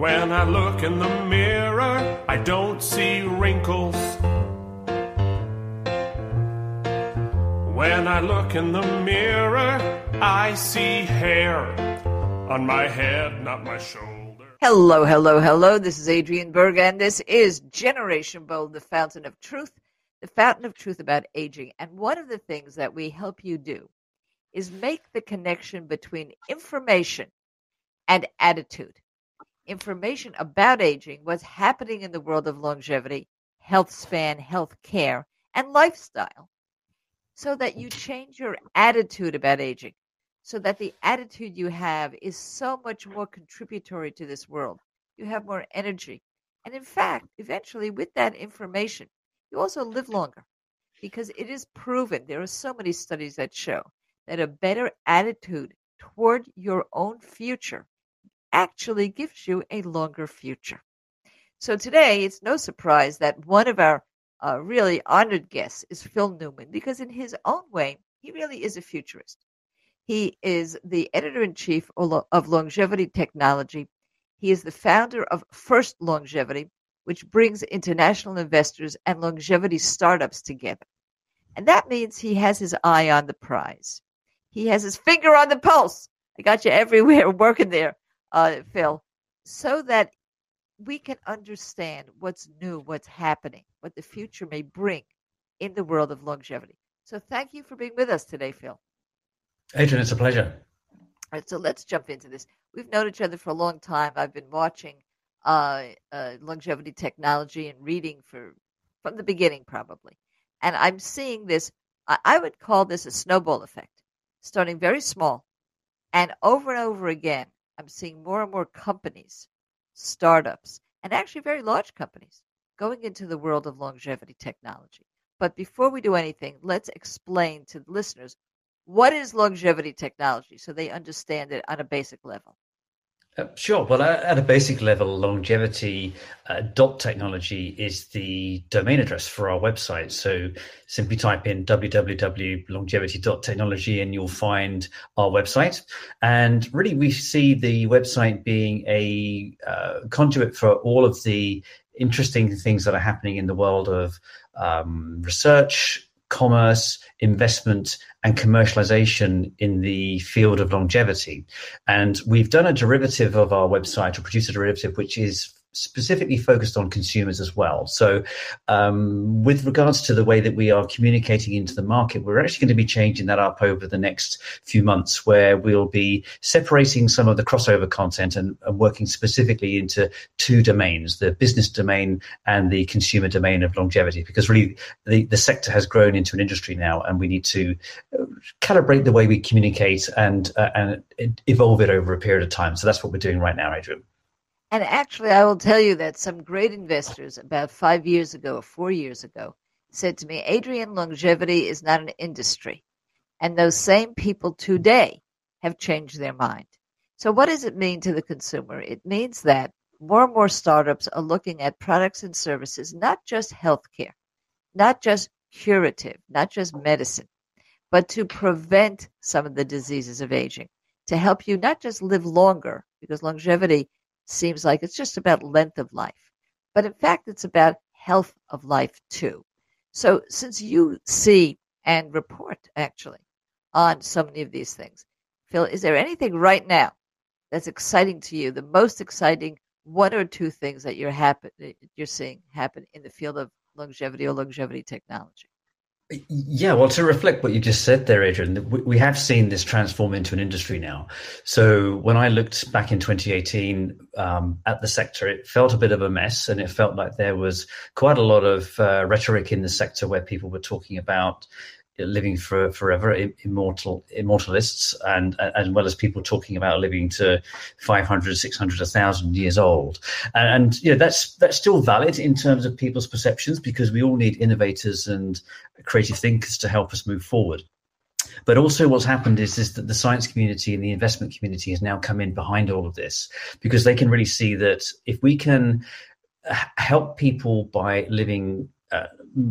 When I look in the mirror, I don't see wrinkles. When I look in the mirror, I see hair on my head, not my shoulder. Hello, hello, hello. This is Adrian Berg, and this is Generation Bold, the fountain of truth, the fountain of truth about aging. And one of the things that we help you do is make the connection between information and attitude. Information about aging, what's happening in the world of longevity, health span, health care, and lifestyle so that you change your attitude about aging, so that the attitude you have is so much more contributory to this world. You have more energy. And in fact, eventually, with that information, you also live longer because it is proven. There are so many studies that show that a better attitude toward your own future actually gives you a longer future. So today, it's no surprise that one of our uh, really honored guests is Phil Newman because, in his own way, he really is a futurist. He is the editor in chief of Longevity Technology. He is the founder of First Longevity, which brings international investors and longevity startups together. And that means he has his eye on the prize. He has his finger on the pulse. I got you everywhere working there, uh, Phil, so that we can understand what's new, what's happening, what the future may bring in the world of longevity. So thank you for being with us today, Phil. Adrian, it's a pleasure. All right, so let's jump into this. We've known each other for a long time. I've been watching uh, uh, longevity technology and reading for from the beginning, probably, and I'm seeing this. I, I would call this a snowball effect, starting very small, and over and over again. I'm seeing more and more companies startups, and actually very large companies going into the world of longevity technology. But before we do anything, let's explain to the listeners what is longevity technology so they understand it on a basic level. Uh, sure. Well, at a basic level, longevity uh, dot technology is the domain address for our website. So simply type in www.longevity.technology and you'll find our website. And really, we see the website being a uh, conduit for all of the interesting things that are happening in the world of um, research, commerce, investment, and commercialization in the field of longevity. And we've done a derivative of our website or produced a derivative which is specifically focused on consumers as well. So, um, with regards to the way that we are communicating into the market, we're actually going to be changing that up over the next few months, where we'll be separating some of the crossover content and, and working specifically into two domains the business domain and the consumer domain of longevity, because really the, the sector has grown into an industry now, and we need to uh, calibrate the way we communicate and, uh, and evolve it over a period of time. So, that's what we're doing right now, Adrienne. And actually, I will tell you that some great investors about five years ago or four years ago said to me, Adrian, longevity is not an industry. And those same people today have changed their mind. So, what does it mean to the consumer? It means that more and more startups are looking at products and services, not just healthcare, not just curative, not just medicine, but to prevent some of the diseases of aging, to help you not just live longer, because longevity seems like it's just about length of life. But in fact, it's about health of life too. So since you see and report actually on so many of these things, Phil, is there anything right now that's exciting to you? The most exciting one or two things that you're happen you're seeing happen in the field of longevity or longevity technology? Yeah, well, to reflect what you just said there, Adrian, we have seen this transform into an industry now. So when I looked back in 2018 um, at the sector, it felt a bit of a mess, and it felt like there was quite a lot of uh, rhetoric in the sector where people were talking about living for forever, immortal immortalists, and as well as people talking about living to 500, 600, 1,000 years old. And, and you know that's that's still valid in terms of people's perceptions because we all need innovators and creative thinkers to help us move forward. But also, what's happened is, is that the science community and the investment community has now come in behind all of this because they can really see that if we can uh, help people by living uh,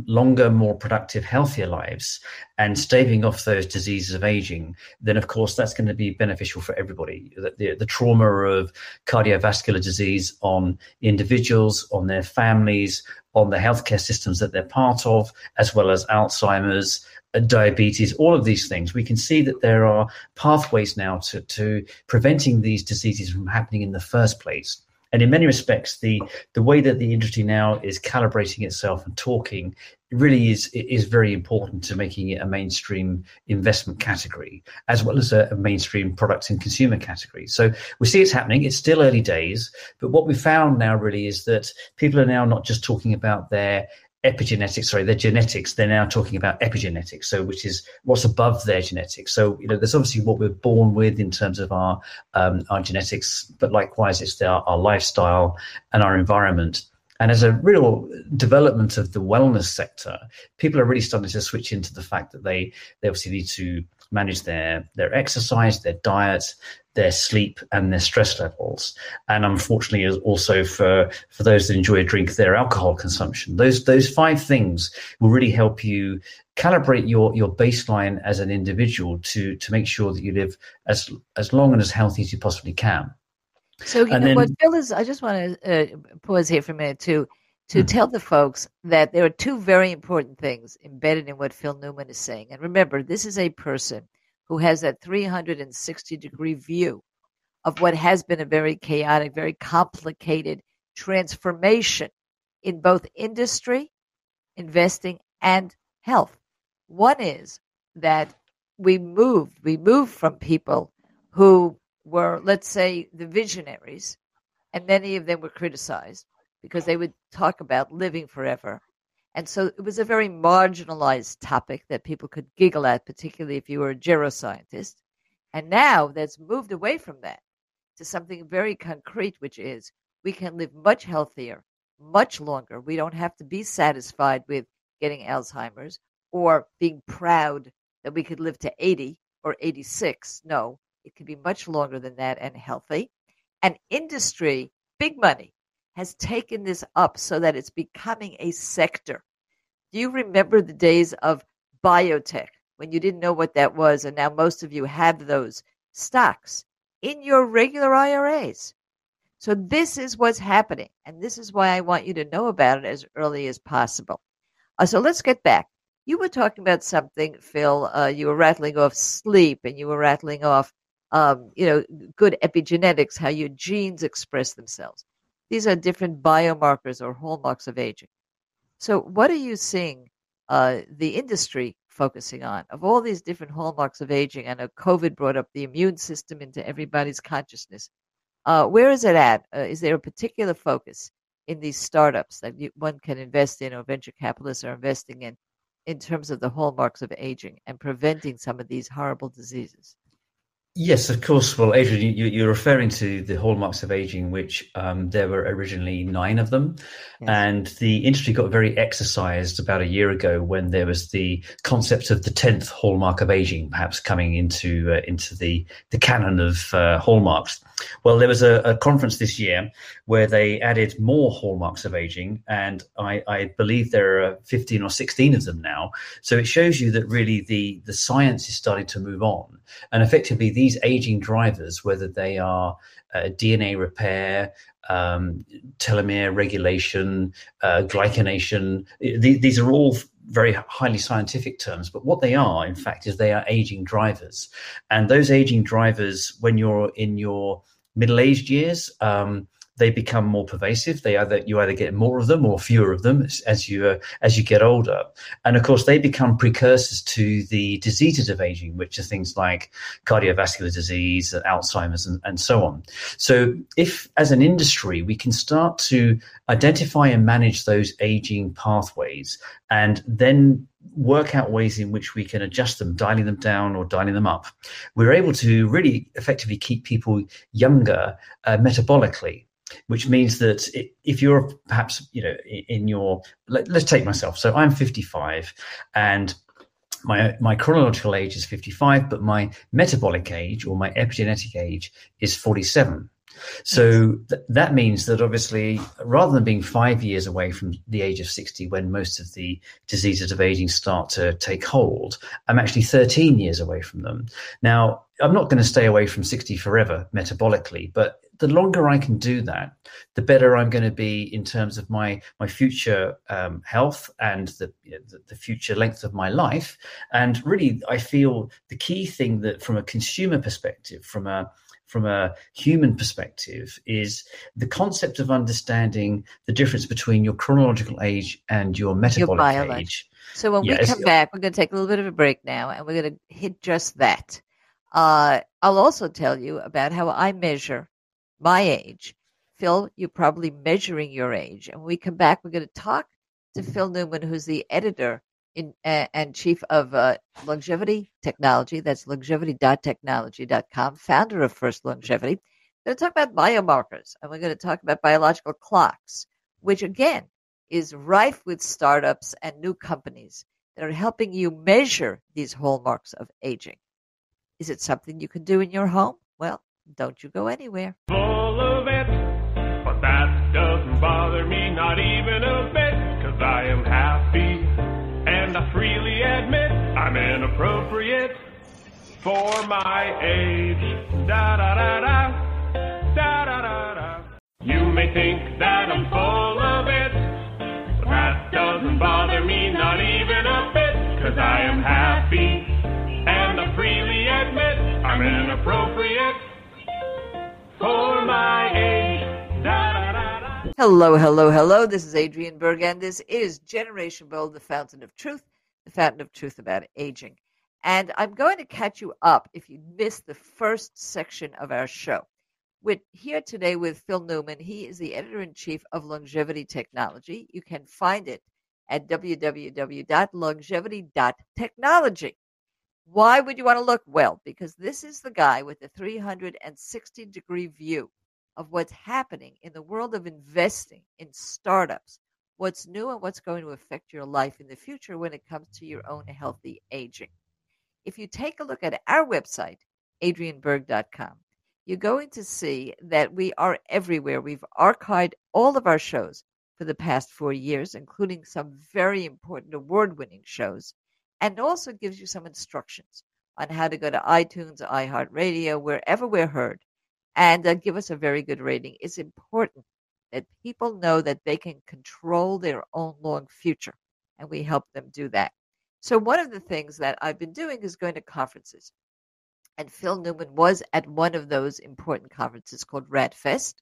longer, more productive, healthier lives and staving off those diseases of aging, then of course that's going to be beneficial for everybody. The, the, the, trauma of cardiovascular disease on individuals, on their families, on the healthcare systems that they're part of, as well as Alzheimer's, uh, diabetes, all of these things. We can see that there are pathways now to, to preventing these diseases from happening in the first place. And in many respects, the the way that the industry now is calibrating itself and talking really is is very important to making it a mainstream investment category as well as a, a mainstream product and consumer category. So we see it's happening. It's still early days, but what we found now really is that people are now not just talking about their epigenetics, sorry, their genetics, they're now talking about epigenetics, so which is what's above their genetics. So, you know, there's obviously what we're born with in terms of our um, our genetics, but likewise, it's our, our lifestyle and our environment. And as a real development of the wellness sector, people are really starting to switch into the fact that they they obviously need to manage their their exercise, their diet, their sleep, and their stress levels. And unfortunately, also for for those that enjoy a drink, their alcohol consumption. Those those five things will really help you calibrate your your baseline as an individual to to make sure that you live as as long and as healthy as you possibly can. So you and know then, what Phil is. I just want to uh, pause here for a minute to to hmm. tell the folks that there are two very important things embedded in what Phil Newman is saying. And remember, this is a person who has that 360 degree view of what has been a very chaotic, very complicated transformation in both industry, investing, and health. One is that we moved, we moved from people who were, let's say, the visionaries, and many of them were criticized because they would talk about living forever. And so it was a very marginalized topic that people could giggle at, particularly if you were a geroscientist. And now that's moved away from that to something very concrete, which is we can live much healthier, much longer. We don't have to be satisfied with getting Alzheimer's or being proud that we could live to 80 or 86. No, it could be much longer than that and healthy. And industry, big money, has taken this up so that it's becoming a sector. Do you remember the days of biotech when you didn't know what that was? And now most of you have those stocks in your regular IRAs. So this is what's happening. And this is why I want you to know about it as early as possible. Uh, so let's get back. You were talking about something, Phil. Uh, you were rattling off sleep and you were rattling off, um, you know, good epigenetics, how your genes express themselves. These are different biomarkers or hallmarks of aging. So, what are you seeing uh, the industry focusing on? Of all these different hallmarks of aging, I know COVID brought up the immune system into everybody's consciousness. Uh, where is it at? Uh, is there a particular focus in these startups that you, one can invest in or venture capitalists are investing in in terms of the hallmarks of aging and preventing some of these horrible diseases? Yes, of course. Well, Adrian, you, are referring to the hallmarks of aging, which um, there were originally nine of them. Yes. And the industry got very exercised about a year ago when there was the concept of the 10th hallmark of aging, perhaps coming into uh, into the, the canon of uh, hallmarks. Well, there was a, a, conference this year where they added more hallmarks of aging, and I, I, believe there are 15 or 16 of them now. So it shows you that really the, the science is starting to move on. And effectively, these aging drivers, whether they are uh, DNA repair, um, telomere regulation, uh, glycination, th- these are all very highly scientific terms, but what they are, in fact, is they are aging drivers. And those aging drivers, when you're in your middle aged years, um, they become more pervasive. They either you either get more of them or fewer of them as you uh, as you get older, and of course they become precursors to the diseases of aging, which are things like cardiovascular disease, Alzheimer's, and, and so on. So, if as an industry we can start to identify and manage those aging pathways, and then work out ways in which we can adjust them, dialing them down or dialing them up, we're able to really effectively keep people younger uh, metabolically which means that if you're perhaps you know in your let, us take myself. So i'm 55 and my my chronological age is 55 but my metabolic age or my epigenetic age is 47 So th- that means that obviously, rather than being five years away from the age of 60 when most of the diseases of aging start to take hold, I'm actually 13 years away from them. Now, I'm not going to stay away from 60 forever metabolically, but the longer I can do that, the better I'm going to be in terms of my my future um, health and the, you know, the, the future length of my life. And really, I feel the key thing that, from a consumer perspective, from a from a human perspective is the concept of understanding the difference between your chronological age and your metabolic your age. So when yes. we come back, we're going to take a little bit of a break now, and we're going to hit just that. Uh, I'll also tell you about how I measure my age. Phil, you're probably measuring your age. And when we come back, we're going to talk to Phil Newman, who's the editor in, uh, and chief of uh, Longevity Technology. That's longevity.technology.com, founder of First Longevity. We're going to talk about biomarkers, and we're going to talk about biological clocks, which again is rife with startups and new companies that are helping you measure these hallmarks of aging. Is it something you can do in your home? Well, don't you go anywhere. Full of it, but that doesn't bother me not even a bit, cause I am happy and I freely admit I'm inappropriate for my age. Da da da da, da da da da. You may think that I'm full of it, but that doesn't bother me not even a bit, cause I am happy and I freely admit I'm inappropriate for my age. Da, da, da, hello, hello, hello. This is Adrian Berg, and this is Generation Bold, the fountain of truth, the fountain of truth about aging. And I'm going to catch you up if you missed the first section of our show. We're here today with Phil Newman. He is the editor in chief of Longevity Technology. You can find it at www.longevity.technology. Why would you want to look? Well, because this is the guy with the 360 degree view of what's happening in the world of investing in startups, what's new and what's going to affect your life in the future when it comes to your own healthy aging. If you take a look at our website, adrienneberg.com, you're going to see that we are everywhere. We've archived all of our shows for the past four years, including some very important award winning shows and also gives you some instructions on how to go to iTunes, iHeartRadio, wherever we're heard, and uh, give us a very good rating. It's important that people know that they can control their own long future, and we help them do that. So, one of the things that I've been doing is going to conferences. And Phil Newman was at one of those important conferences called RadFest.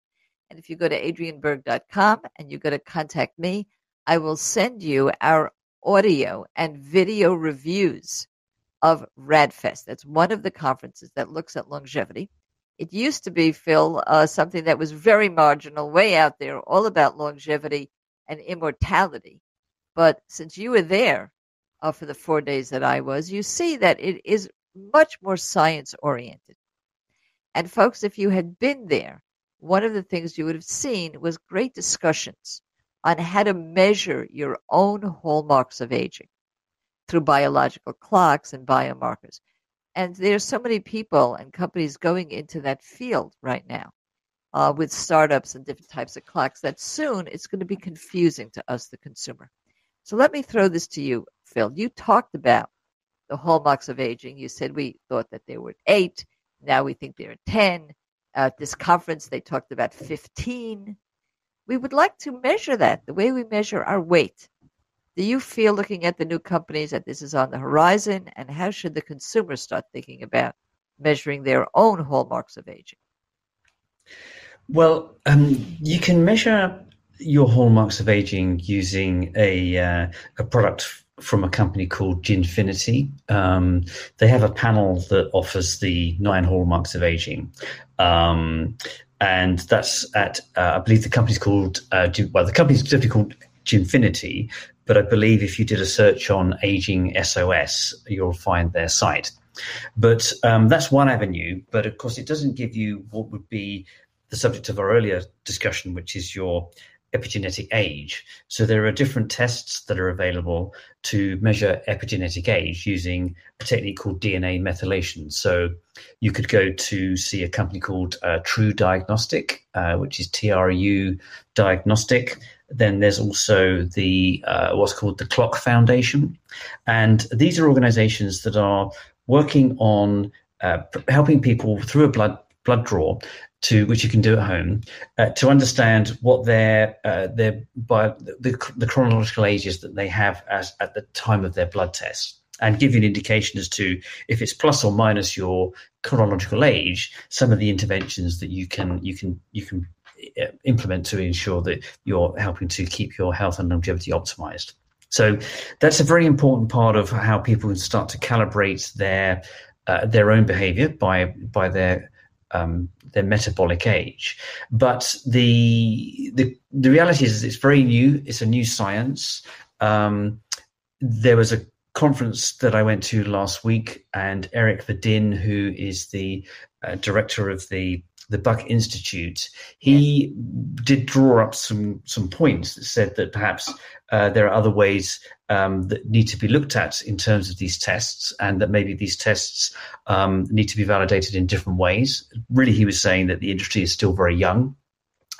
And if you go to adrienneberg.com and you go to contact me, I will send you our audio and video reviews of RadFest. That's one of the conferences that looks at longevity. It used to be, Phil, uh, something that was very marginal, way out there, all about longevity and immortality. But since you were there uh, for the four days that I was, you see that it is much more science oriented. And, folks, if you had been there, one of the things you would have seen was great discussions on how to measure your own hallmarks of aging through biological clocks and biomarkers. And there's so many people and companies going into that field right now uh, with startups and different types of clocks that soon it's going to be confusing to us, the consumer. So let me throw this to you, Phil. You talked about the hallmarks of aging. You said we thought that they were eight. Now we think they're 10. At this conference, they talked about 15 we would like to measure that the way we measure our weight. Do you feel looking at the new companies that this is on the horizon? And how should the consumer start thinking about measuring their own hallmarks of aging? Well, um, you can measure your hallmarks of aging using a, uh, a product from a company called Ginfinity. Um, they have a panel that offers the nine hallmarks of aging. Um, and that's at uh, I believe the company's called uh, well the company's simply called Ginfinity, but I believe if you did a search on aging SOS, you'll find their site. But um, that's one avenue. But of course, it doesn't give you what would be the subject of our earlier discussion, which is your epigenetic age. So there are different tests that are available to measure epigenetic age using a technique called DNA methylation. So you could go to see a company called uh, TruDiagnostic, uh, which is TRU Diagnostic. Then there's also the uh, what's called the Clock Foundation, and these are organisations that are working on uh, helping people through a blood blood draw to which you can do at home uh, to understand what their uh, their by the, the chronological ages that they have as at the time of their blood test and give you an indication as to if it's plus or minus your chronological age some of the interventions that you can you can you can uh, implement to ensure that you're helping to keep your health and longevity optimized. So that's a very important part of how people can start to calibrate their uh, their own behavior by by their um, their metabolic age. But the, the the reality is, it's very new. It's a new science. Um, there was a conference that I went to last week, and Eric Verdin, who is the uh, director of the the Buck Institute, he did draw up some some points that said that perhaps uh, there are other ways um, that need to be looked at in terms of these tests, and that maybe these tests um, need to be validated in different ways. Really, he was saying that the industry is still very young.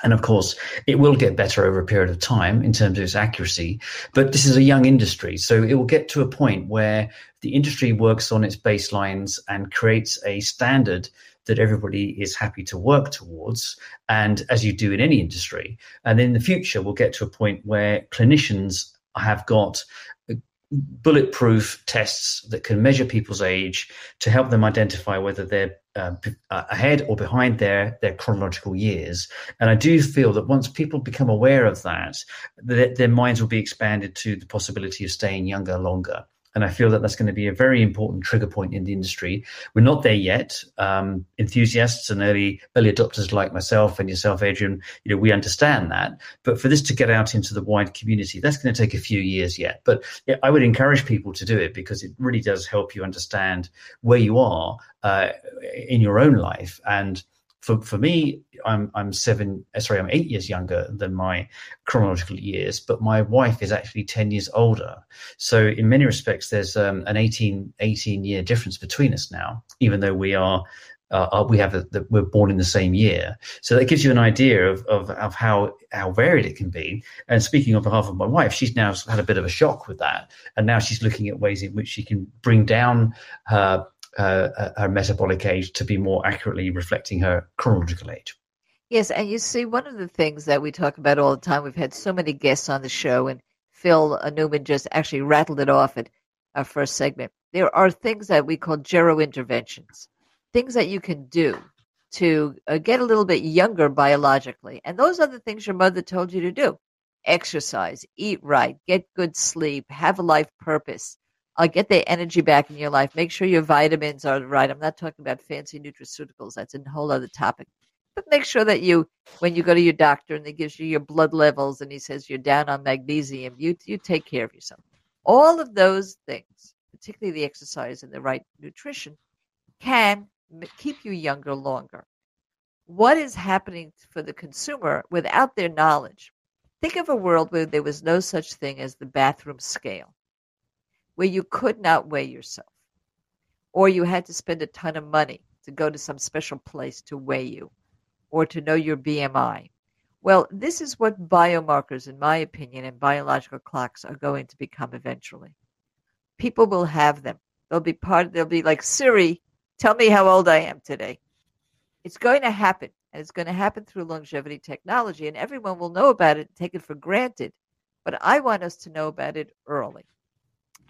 And of course, it will get better over a period of time in terms of its accuracy. But this is a young industry. So it will get to a point where the industry works on its baselines and creates a standard that everybody is happy to work towards, and as you do in any industry. And in the future, we'll get to a point where clinicians have got bulletproof tests that can measure people's age to help them identify whether they're uh, ahead or behind their their chronological years. And I do feel that once people become aware of that, that their minds will be expanded to the possibility of staying younger longer. And I feel that that's going to be a very important trigger point in the industry. We're not there yet. Um, enthusiasts and early early adopters like myself and yourself, Adrian, you know, we understand that. But for this to get out into the wide community, that's going to take a few years yet. But yeah, I would encourage people to do it because it really does help you understand where you are uh, in your own life and for for me, I'm I'm seven. Uh, sorry, I'm eight years younger than my chronological years, but my wife is actually ten years older. So in many respects, there's um, an 18, 18 year difference between us now, even though we are. Uh, we have the, we're born in the same year, so that gives you an idea of, of of how how varied it can be. And speaking on behalf of my wife, she's now had a bit of a shock with that, and now she's looking at ways in which she can bring down her uh, her metabolic age to be more accurately reflecting her chronological age. Yes, and you see, one of the things that we talk about all the time, we've had so many guests on the show, and Phil Newman just actually rattled it off at our first segment. There are things that we call gero interventions, things that you can do to uh, get a little bit younger biologically. And those are the things your mother told you to do exercise, eat right, get good sleep, have a life purpose, uh, get the energy back in your life. Make sure your vitamins are right. I'm not talking about fancy nutraceuticals. That's a whole other topic. But make sure that you, when you go to your doctor and he gives you your blood levels and he says you're down on magnesium, you you take care of yourself. All of those things, particularly the exercise and the right nutrition, can keep you younger longer. What is happening for the consumer without their knowledge? Think of a world where there was no such thing as the bathroom scale where you could not weigh yourself, or you had to spend a ton of money to go to some special place to weigh you, or to know your BMI. Well, this is what biomarkers, in my opinion, and biological clocks are going to become eventually. People will have them. They'll be part. They'll be like Siri. Tell me how old I am today. It's going to happen, and it's going to happen through longevity technology, and everyone will know about it and take it for granted. But I want us to know about it early.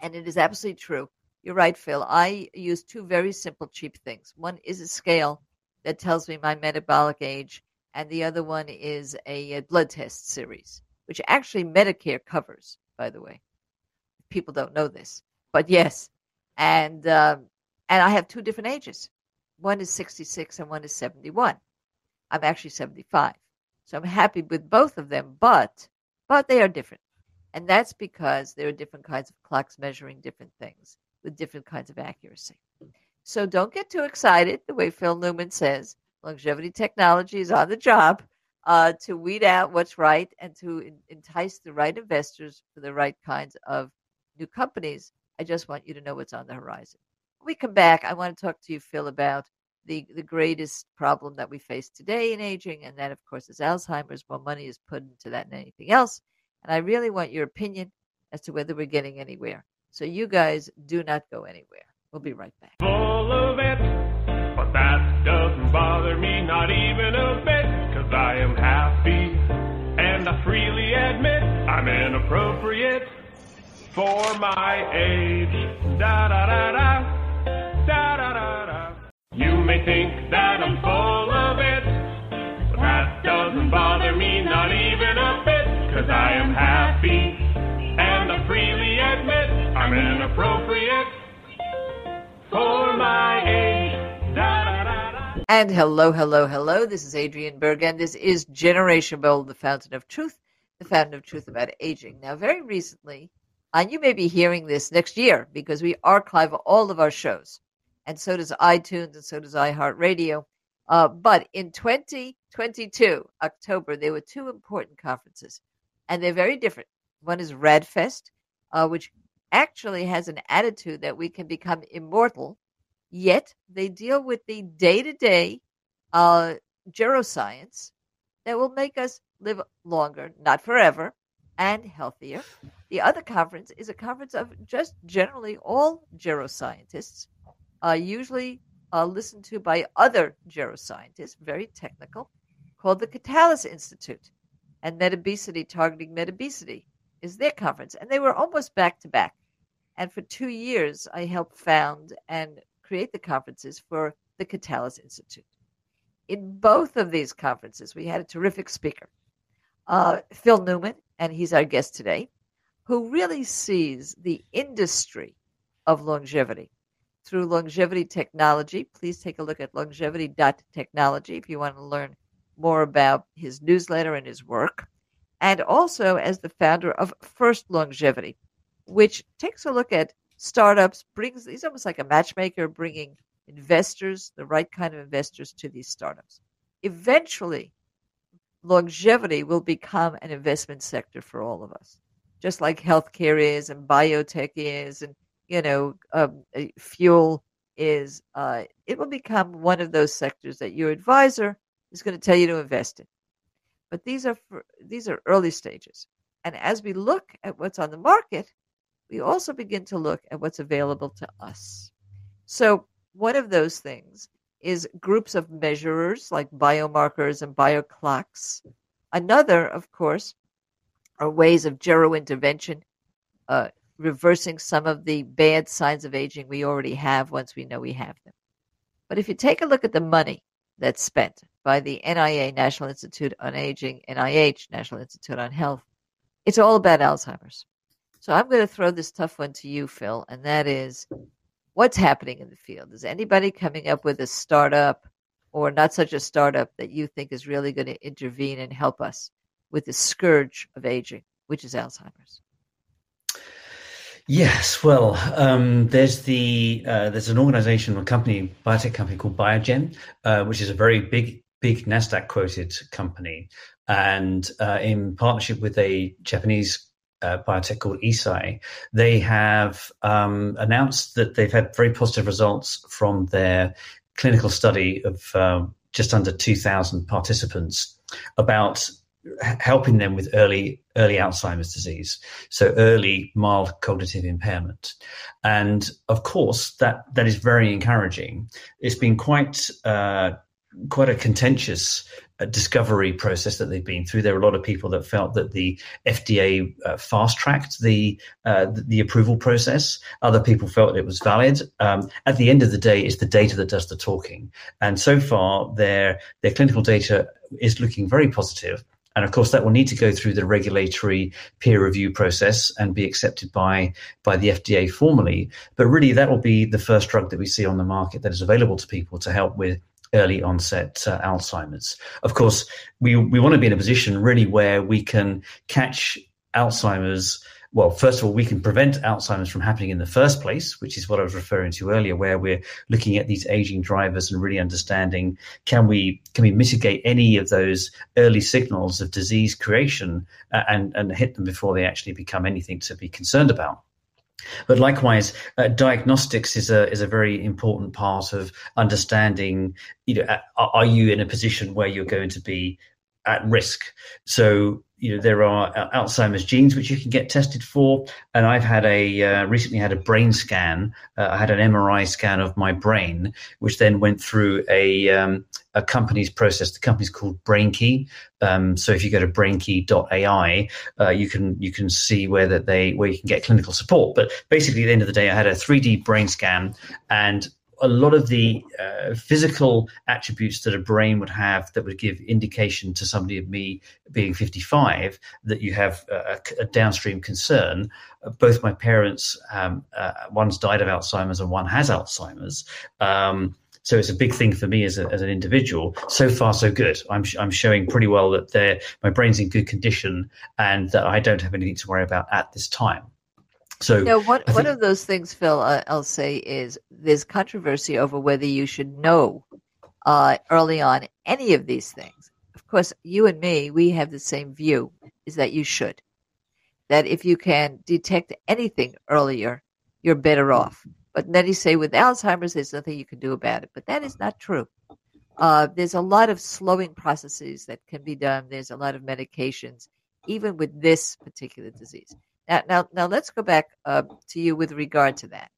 And it is absolutely true. You're right, Phil. I use two very simple, cheap things. One is a scale that tells me my metabolic age, and the other one is a, blood test series, which actually Medicare covers, by the way. People don't know this, but yes. And um, and I have two different ages. One is 66 and one is 71. I'm actually 75. So I'm happy with both of them, but but they are different. And that's because there are different kinds of clocks measuring different things with different kinds of accuracy. So don't get too excited, the way Phil Newman says. Longevity technology is on the job. uh, to weed out what's right and to entice the right investors for the right kinds of new companies. I just want you to know what's on the horizon. When we come back, I want to talk to you, Phil, about the, the greatest problem that we face today in aging, and that, of course, is Alzheimer's. More money is put into that than anything else. And I really want your opinion as to whether we're getting anywhere. So you guys do not go anywhere. We'll be right back. Full of it, but that doesn't bother me, not even a bit, cause I am happy. And I freely admit I'm inappropriate for my age. Da da da da, da da da da. You may think that I'm full of it, but that doesn't bother cause I am happy. And I freely admit I'm inappropriate for my age. Da, da, da. And hello, hello, hello. This is Adrian Berg, and this is Generation Bold, the fountain of truth, the fountain of truth about aging. Now, very recently, and you may be hearing this next year because we archive all of our shows, and so does iTunes, and so does iHeartRadio. Uh, but in 2022, October, there were two important conferences, and they're very different. One is RadFest, uh, which actually has an attitude that we can become immortal, yet they deal with the day to day geroscience that will make us live longer, not forever, and healthier. The other conference is a conference of just generally all geroscientists, uh, usually uh, listened to by other geroscientists, very technical, called the Kitalys Institute and Metabesity, Targeting Metabesity is their conference. And they were almost back to back. And for two years, I helped found and create the conferences for the Kitalys Institute. In both of these conferences, we had a terrific speaker, uh, Phil Newman, and he's our guest today, who really sees the industry of longevity through longevity technology. Please take a look at longevity.technology if you want to learn more about his newsletter and his work and also as the founder of First Longevity, which takes a look at startups, brings he's almost like a matchmaker, bringing investors, the right kind of investors to these startups. Eventually, longevity will become an investment sector for all of us, just like healthcare is and biotech is, and you know, um, fuel is. Uh, it will become one of those sectors that your advisor is going to tell you to invest in. But these are for, these are early stages. And as we look at what's on the market, we also begin to look at what's available to us. So one of those things is groups of measurers like biomarkers and bioclocks. Another, of course, are ways of gero intervention, uh, reversing some of the bad signs of aging we already have once we know we have them. But if you take a look at the money that's spent by the NIA, National Institute on Aging, NIH, National Institute on Health. It's all about Alzheimer's. So I'm going to throw this tough one to you, Phil, and that is what's happening in the field? Is anybody coming up with a startup or not such a startup that you think is really going to intervene and help us with the scourge of aging, which is Alzheimer's? Yes, well, um, there's the uh, there's an organization, a company, biotech company called Biogen, uh, which is a very big big Nasdaq quoted company, and uh, in partnership with a Japanese uh, biotech called Eisai, they have um, announced that they've had very positive results from their clinical study of um, just under 2,000 participants about helping them with early early Alzheimer's disease, so early mild cognitive impairment, and of course that that is very encouraging. It's been quite uh, quite a contentious uh, discovery process that they've been through. There are a lot of people that felt that the FDA uh, fast tracked the, uh, the, the approval process. Other people felt it was valid. Um, at the end of the day, it's the data that does the talking. And so far, their their clinical data is looking very positive. And of course, that will need to go through the regulatory peer review process and be accepted by, by the FDA formally. But really, that will be the first drug that we see on the market that is available to people to help with early onset uh, Alzheimer's. Of course, we we want to be in a position really where we can catch Alzheimer's well, first of all, we can prevent Alzheimer's from happening in the first place, which is what I was referring to earlier, where we're looking at these aging drivers and really understanding can we can we mitigate any of those early signals of disease creation uh, and and hit them before they actually become anything to be concerned about. But likewise, uh, diagnostics is a is a very important part of understanding. You know, are, are you in a position where you're going to be at risk? So you know there are Alzheimer's genes which you can get tested for, and I've had a uh, recently had a brain scan. Uh, I had an MRI scan of my brain, which then went through a um, a company's process. The company's called BrainKey. Um, so if you go to BrainKey.ai, uh, you can you can see where that they where you can get clinical support. But basically, at the end of the day, I had a 3D brain scan, and a lot of the uh, physical attributes that a brain would have that would give indication to somebody of me being 55 that you have a, a downstream concern. Both my parents, um, uh, one's died of Alzheimer's and one has Alzheimer's. Um, so it's a big thing for me as, a, as an individual. So far, so good. I'm, I'm showing pretty well that my brain's in good condition and that I don't have anything to worry about at this time. So, now, one, think, one of those things, Phil, uh, I'll say is there's controversy over whether you should know uh, early on any of these things. Of course, you and me, we have the same view: is that you should. That if you can detect anything earlier, you're better off. But then you say with Alzheimer's, there's nothing you can do about it. But that is not true. Uh, there's a lot of slowing processes that can be done. There's a lot of medications, even with this particular disease. Now, now, now let's go back uh, to you with regard to that.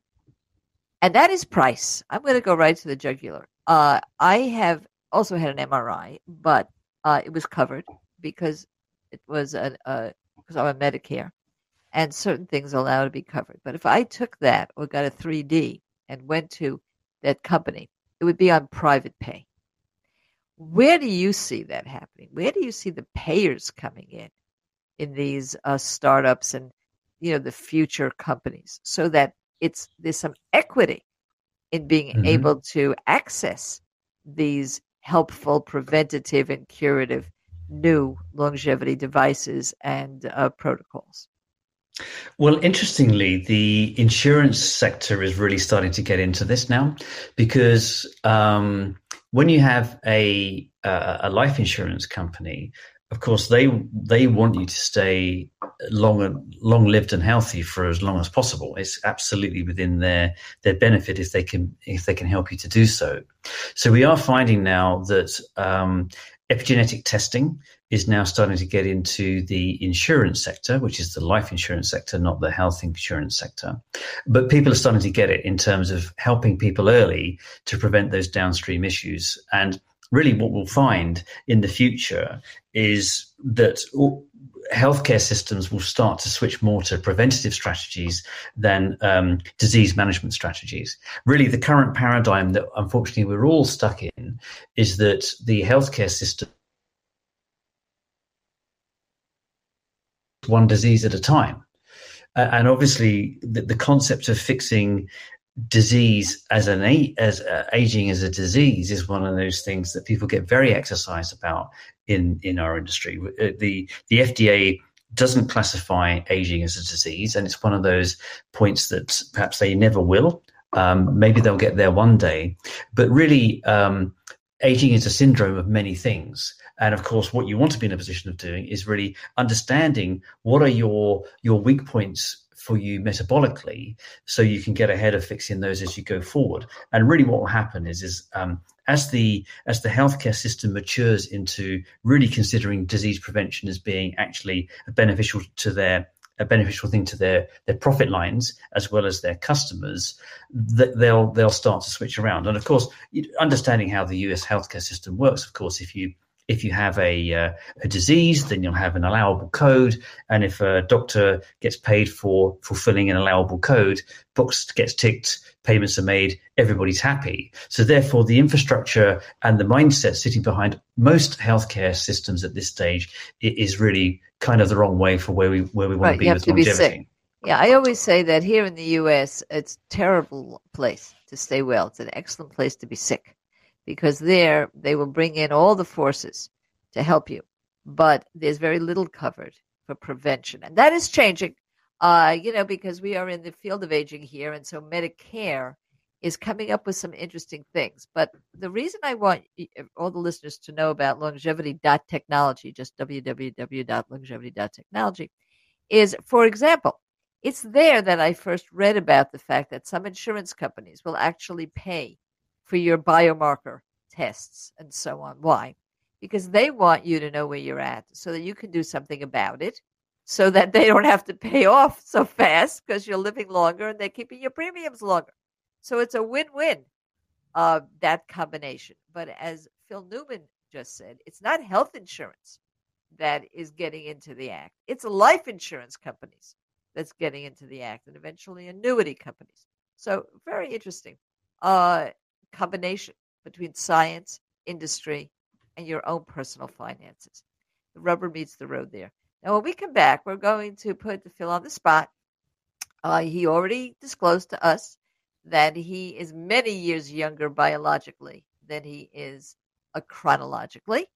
And that is price. I'm going to go right to the jugular. Uh, I have also had an MRI, but uh, it was covered because it was a, because I'm a Medicare, and certain things are allowed to be covered. But if I took that or got a 3D and went to that company, it would be on private pay. Where do you see that happening? Where do you see the payers coming in in these uh, startups and you know the future companies so that it's there's some equity in being mm-hmm. able to access these helpful preventative and curative new longevity devices and uh, protocols well, interestingly, the insurance sector is really starting to get into this now because um, when you have a, a life insurance company, of course, they they want you to stay long and long lived and healthy for as long as possible. It's absolutely within their their benefit if they can if they can help you to do so. So we are finding now that um, epigenetic testing is now starting to get into the insurance sector, which is the life insurance sector, not the health insurance sector. But people are starting to get it in terms of helping people early to prevent those downstream issues and really what we'll find in the future is that healthcare systems will start to switch more to preventative strategies than um, disease management strategies. Really, the current paradigm that unfortunately we're all stuck in is that the healthcare system one disease at a time. Uh, and obviously, the, the, concept of fixing disease as an as uh, aging as a disease is one of those things that people get very exercised about in in our industry. Uh, the the FDA doesn't classify aging as a disease, and it's one of those points that perhaps they never will. Um, maybe they'll get there one day, but really, um, aging is a syndrome of many things. And of course, what you want to be in a position of doing is really understanding what are your your weak points for you metabolically so you can get ahead of fixing those as you go forward. And really what will happen is is um, as the as the healthcare system matures into really considering disease prevention as being actually a beneficial to their a beneficial thing to their their profit lines as well as their customers that they'll they'll start to switch around. And of course understanding how the US healthcare system works of course if you if you have a, uh, a disease, then you'll have an allowable code. And if a doctor gets paid for fulfilling an allowable code, box gets ticked, payments are made, everybody's happy. So therefore, the infrastructure and the mindset sitting behind most healthcare systems at this stage is really kind of the wrong way for where we where we want right, to be you with to longevity. Be yeah, I always say that here in the U.S., it's a terrible place to stay well. It's an excellent place to be sick because there they will bring in all the forces to help you. But there's very little covered for prevention. And that is changing. Uh, you know, because we are in the field of aging here, and so Medicare is coming up with some interesting things. But the reason I want all the listeners to know about longevity.technology, just www.longevity.technology, is, for example, it's there that I first read about the fact that some insurance companies will actually pay for your biomarker tests and so on. Why? Because they want you to know where you're at so that you can do something about it so that they don't have to pay off so fast because you're living longer and they're keeping your premiums longer. So it's a win win, uh, that combination. But as Phil Newman just said, it's not health insurance that is getting into the act, it's life insurance companies that's getting into the act and eventually annuity companies. So, very interesting uh, combination between science, industry, and your own personal finances. The rubber meets the road there. Now, when we come back, we're going to put the Phil on the spot. Uh, he already disclosed to us that he is many years younger biologically than he is chronologically.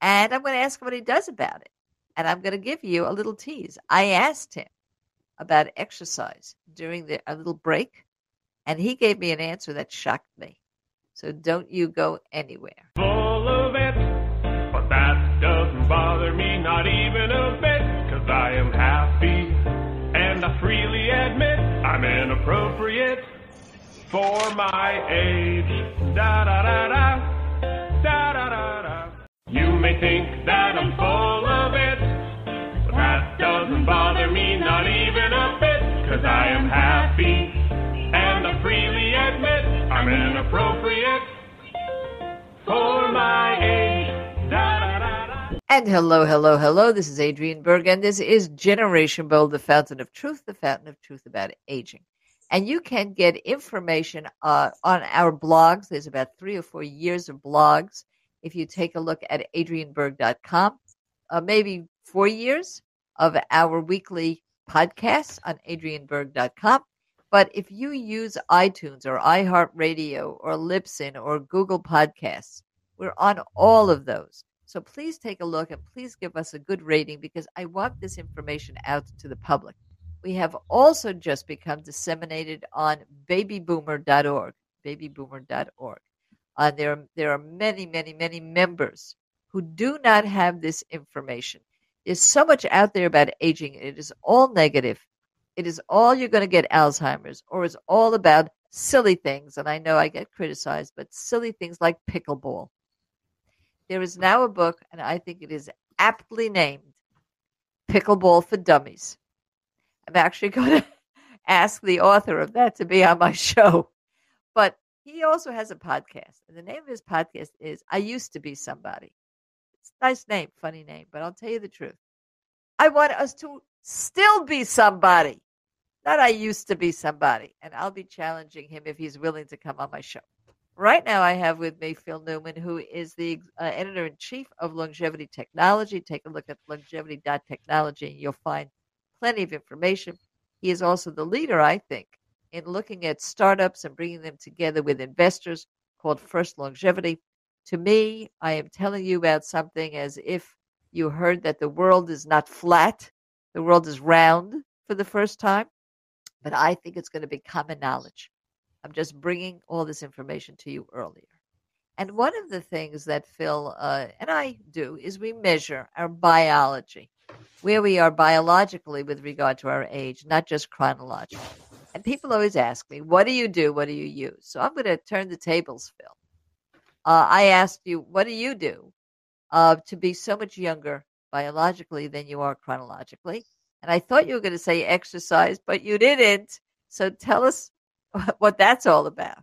And I'm going to ask him what he does about it. And I'm going to give you a little tease. I asked him about exercise during the, a little break, and he gave me an answer that shocked me. So don't you go anywhere. Full of it, but that doesn't bother me, not even a bit, because I am happy. And I freely admit I'm inappropriate for my age. Da da da da, da da da da. You may think that I'm full of it, but that doesn't bother me, not even a bit, cause I am happy. I'm inappropriate for my age. Da da da. And hello, hello, hello. This is Adrienne Berg, and this is Generation Bold, the fountain of truth, the fountain of truth about aging. And you can get information uh, on our blogs. There's about three or four years of blogs. If you take a look at adrienneberg.com, uh, maybe four years of our weekly podcasts on adrienneberg.com. But if you use iTunes or iHeartRadio or Libsyn or Google Podcasts, we're on all of those. So please take a look and please give us a good rating because I want this information out to the public. We have also just become disseminated on babyboomer.org, babyboomer.org. Uh, there, there are many, many, many members who do not have this information. There's so much out there about aging. It is all negative. It is all you're going to get Alzheimer's, or it's all about silly things. And I know I get criticized, but silly things like pickleball. There is now a book, and I think it is aptly named Pickleball for Dummies. I'm actually going to ask the author of that to be on my show. But he also has a podcast, and the name of his podcast is I Used to Be Somebody. It's a nice name, funny name, but I'll tell you the truth. I want us to still be somebody, not I used to be somebody. And I'll be challenging him if he's willing to come on my show. Right now, I have with me Phil Newman, who is the uh, editor in chief of Longevity Technology. Take a look at longevity.technology, and you'll find plenty of information. He is also the leader, I think, in looking at startups and bringing them together with investors called First Longevity. To me, I am telling you about something as if you heard that the world is not flat, the world is round for the first time. But I think it's going to be common knowledge. I'm just bringing all this information to you earlier. And one of the things that Phil uh, and I do is we measure our biology, where we are biologically with regard to our age, not just chronologically. And people always ask me, what do you do? What do you use? So I'm going to turn the tables, Phil. Uh, I asked you, what do you do uh, to be so much younger biologically than you are chronologically? And I thought you were going to say exercise, but you didn't. So tell us what that's all about.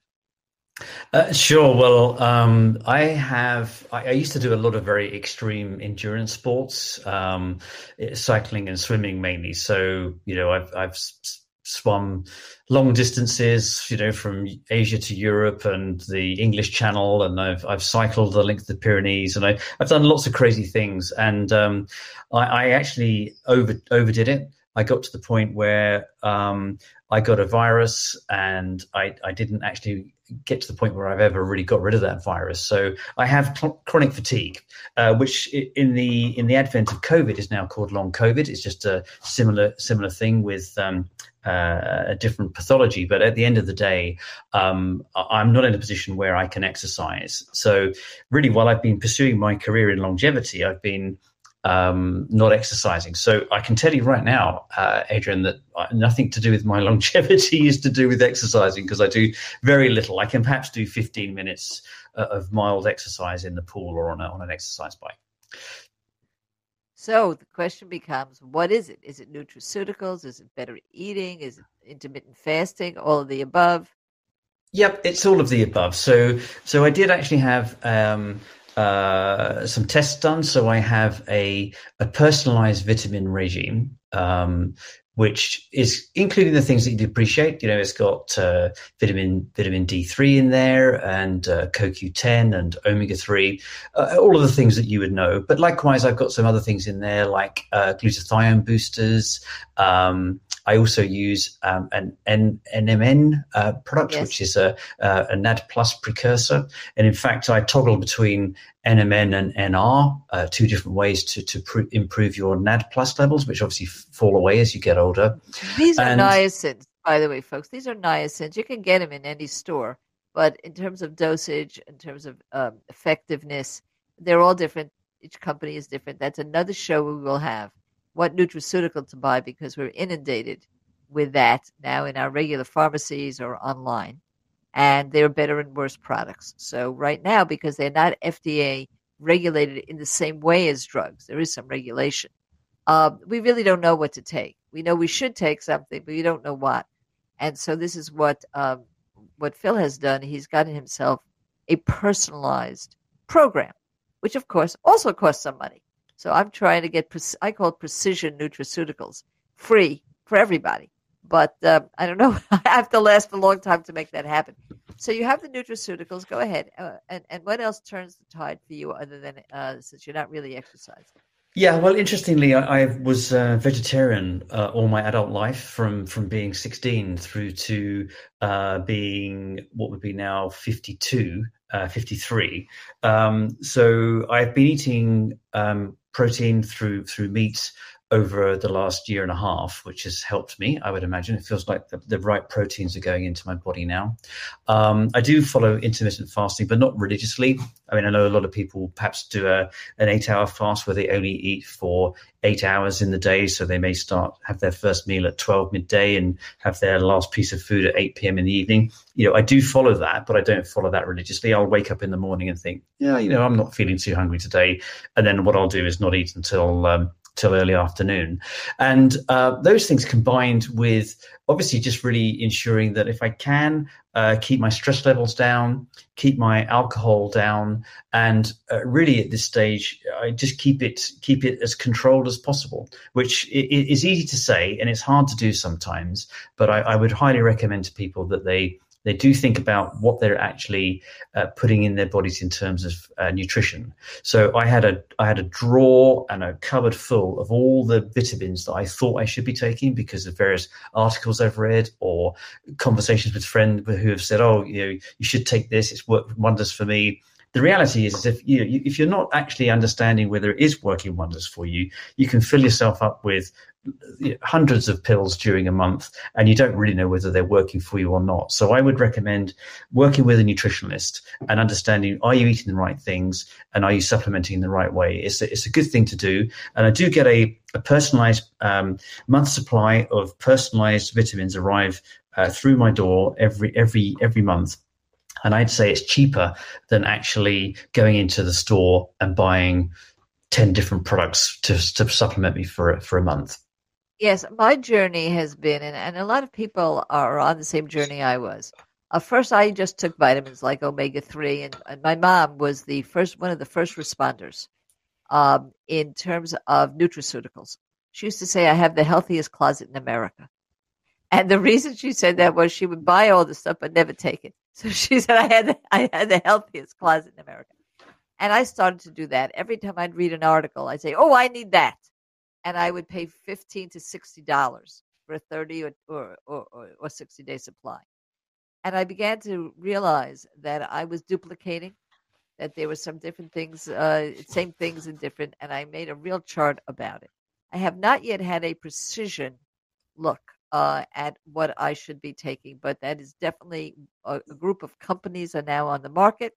Uh, sure. Well, um, I have. I, I, used to do a lot of very extreme endurance sports, um, cycling and swimming mainly. So you know, I've I've swum long distances, you know, from Asia to Europe and the English Channel, and I've I've cycled the length of the Pyrenees, and I, have done lots of crazy things. And um, I, I, actually over overdid it. I got to the point where um, I got a virus and I, I didn't actually get to the point where I've ever really got rid of that virus. So I have cl- chronic fatigue, uh, which in the in the advent of COVID is now called long COVID. It's just a similar similar thing with um, uh, a different pathology. But at the end of the day, um, I'm not in a position where I can exercise. So really, while I've been pursuing my career in longevity, I've been um, not exercising. So I can tell you right now, uh, Adrienne, that nothing to do with my longevity is to do with exercising because I do very little. I can perhaps do 15 minutes uh, of mild exercise in the pool or on, a, on an exercise bike. So the question becomes, what is it? Is it nutraceuticals? Is it better eating? Is it intermittent fasting? All of the above? Yep, it's all of the above. So, so I did actually have um, uh, some tests done. So I have a, a personalized vitamin regime, um, which is including the things that you'd appreciate. You know, it's got uh, vitamin vitamin D3 in there and uh, CoQ10 and omega 3, uh, all of the things that you would know. But likewise, I've got some other things in there like uh, glutathione boosters, um, I also use um, an N- NMN uh, product, yes. which is a, uh, a NAD plus precursor. And in fact, I toggle between NMN and NR, uh, two different ways to, to pr- improve your NAD plus levels, which obviously fall away as you get older. These are and, niacins, by the way, folks. These are niacins. You can get them in any store. But in terms of dosage, in terms of um, effectiveness, they're all different. Each company is different. That's another show we will have what nutraceutical to buy because we're inundated with that now in our regular pharmacies or online. And they're better and worse products. So, right now, because they're not FDA regulated in the same way as drugs, there is some regulation. Um, we really don't know what to take. We know we should take something, but we don't know what. And so, this is what um, what Phil has done. He's gotten himself a personalized program, which of course also costs some money. So I'm trying to get, I call it precision nutraceuticals, free for everybody. But uh, I don't know. I have to last a long time to make that happen. So you have the nutraceuticals. Go ahead. Uh, and, and what else turns the tide for you other than uh, since you're not really exercising? Yeah, well, interestingly, I, I was uh, vegetarian uh, all my adult life, from from being 16 through to uh, being what would be now 52, uh, 53. Um, so I've been eating um, protein through through meat over the last year and a half, which has helped me. I would imagine it feels like the, the right proteins are going into my body now. Um, I do follow intermittent fasting, but not religiously. I mean, I know a lot of people perhaps do a, an eight hour fast where they only eat for eight hours in the day. So they may start, have their first meal at 12 midday and have their last piece of food at 8 p.m. in the evening. You know, I do follow that, but I don't follow that religiously. I'll wake up in the morning and think, yeah, you know, I'm not feeling too hungry today. And then what I'll do is not eat until um, till early afternoon. And uh, those things combined with obviously just really ensuring that if I can uh, keep my stress levels down, keep my alcohol down, and uh, really at this stage, I just keep it keep it as controlled as possible. Which is easy to say and it's hard to do sometimes, but I, I would highly recommend to people that they they do think about what they're actually uh, putting in their bodies in terms of uh, nutrition. So I had a I had a drawer and a cupboard full of all the vitamins that I thought I should be taking because of various articles I've read or conversations with friends who have said, "Oh, you know, you should take this; it's worked wonders for me." The reality is, is if you if you're not actually understanding whether it is working wonders for you, you can fill yourself up with hundreds of pills during a month and you don't really know whether they're working for you or not. So I would recommend working with a nutritionist and understanding are you eating the right things and are you supplementing in the right way? It's a, it's a good thing to do. And I do get a, a personalized um, month supply of personalized vitamins arrive uh, through my door every every every month and I'd say it's cheaper than actually going into the store and buying 10 different products to, to supplement me for, for a month. Yes, my journey has been, and, and a lot of people are on the same journey I was. Uh, first, I just took vitamins like omega three, and, and, my mom was the first one of the first responders um, in terms of nutraceuticals. She used to say, "I have the healthiest closet in America," and the reason she said that was she would buy all the stuff but never take it. So she said I had the, I had the healthiest closet in America. And I started to do that. Every time I'd read an article, I'd say, "Oh, I need that." and I would pay fifteen to sixty dollars for a thirty or or, or, or sixty day supply. And I began to realize that I was duplicating, that there were some different things, uh, same things and different, and I made a real chart about it. I have not yet had a precision look uh, at what I should be taking, but that is definitely a, a group of companies are now on the market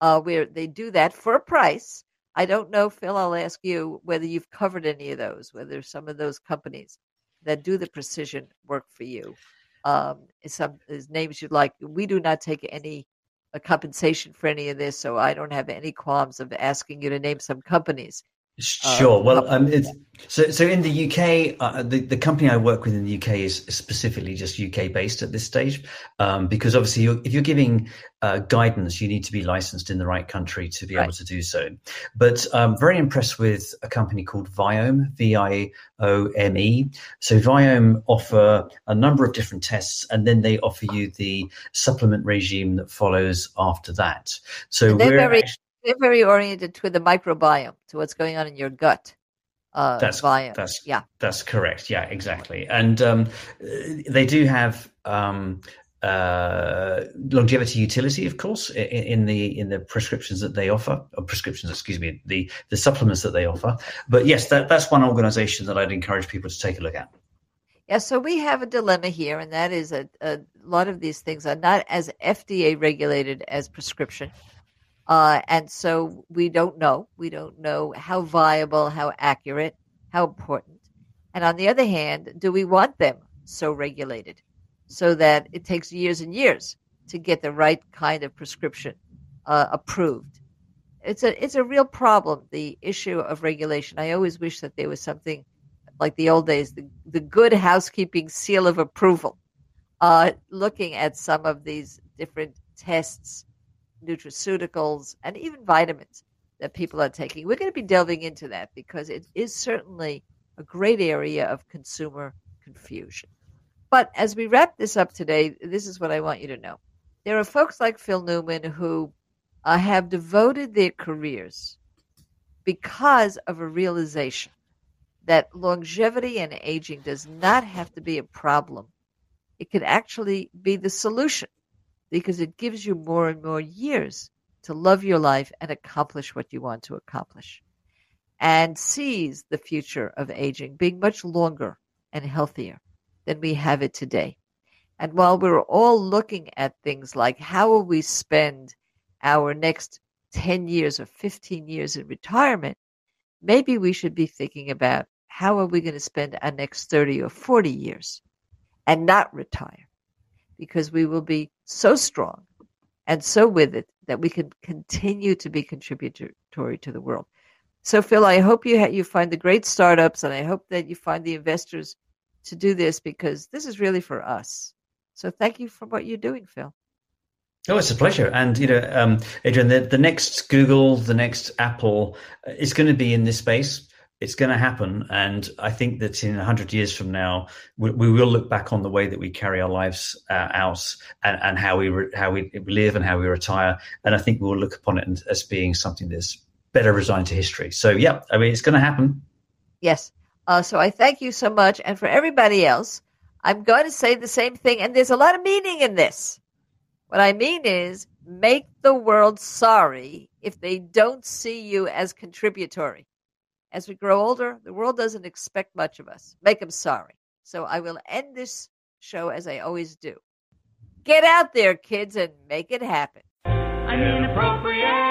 uh, where they do that for a price. I don't know, Phil. I'll ask you whether you've covered any of those, whether some of those companies that do the precision work for you. Um, some names you'd like. We do not take any uh, compensation for any of this, so I don't have any qualms of asking you to name some companies. Sure. well, um, it's, so so in the UK, uh, the the company I work with in the UK is specifically just UK based at this stage, um, because obviously, you're, if you're giving uh, guidance, you need to be licensed in the right country to be right. able to do so. But I'm um, very impressed with a company called Viome, V I O M E. So Viome offer a number of different tests, and then they offer you the supplement regime that follows after that. So we're very- actually, they're very oriented to the microbiome, to what's going on in your gut. Uh, that's biome. that's yeah, that's correct. Yeah, exactly. And um, they do have um, uh, longevity utility, of course, in, in, the in the prescriptions that they offer, or prescriptions, excuse me, the the supplements that they offer. But yes, that that's one organisation that I'd encourage people to take a look at. Yeah, so we have a dilemma here, and that is a, a lot of these things are not as FDA regulated as prescription. Uh, and so we don't know. We don't know how viable, how accurate, how important. And on the other hand, do we want them so regulated so that it takes years and years to get the right kind of prescription uh, approved? It's a it's a real problem. The issue of regulation. I always wish that there was something like the old days, the, the good housekeeping seal of approval. Uh, looking at some of these different tests nutraceuticals, and even vitamins that people are taking. We're going to be delving into that because it is certainly a great area of consumer confusion. But as we wrap this up today, this is what I want you to know. There are folks like Phil Newman who uh, have devoted their careers because of a realization that longevity and aging does not have to be a problem. It could actually be the solution because it gives you more and more years to love your life and accomplish what you want to accomplish. And sees the future of aging being much longer and healthier than we have it today. And while we're all looking at things like how will we spend our next 10 years or 15 years in retirement, maybe we should be thinking about how are we going to spend our next 30 or 40 years and not retire because we will be so strong and so with it that we can continue to be contributory to the world. So, Phil, I hope you ha- you find the great startups, and I hope that you find the investors to do this because this is really for us. So, thank you for what you're doing, Phil. Oh, it's a pleasure. And, you know, um, Adrienne, the, the next Google, the next Apple uh, is going to be in this space it's going to happen. And I think that in 100 years from now, we, we will look back on the way that we carry our lives uh, out and, and how we re- how we live and how we retire. And I think we'll look upon it as being something that's better resigned to history. So, yeah, I mean, it's going to happen. Yes. Uh, so I thank you so much. And for everybody else, I'm going to say the same thing. And there's a lot of meaning in this. What I mean is make the world sorry if they don't see you as contributory. As we grow older, the world doesn't expect much of us. Make them sorry. So I will end this show as I always do. Get out there, kids, and make it happen. I'm inappropriate.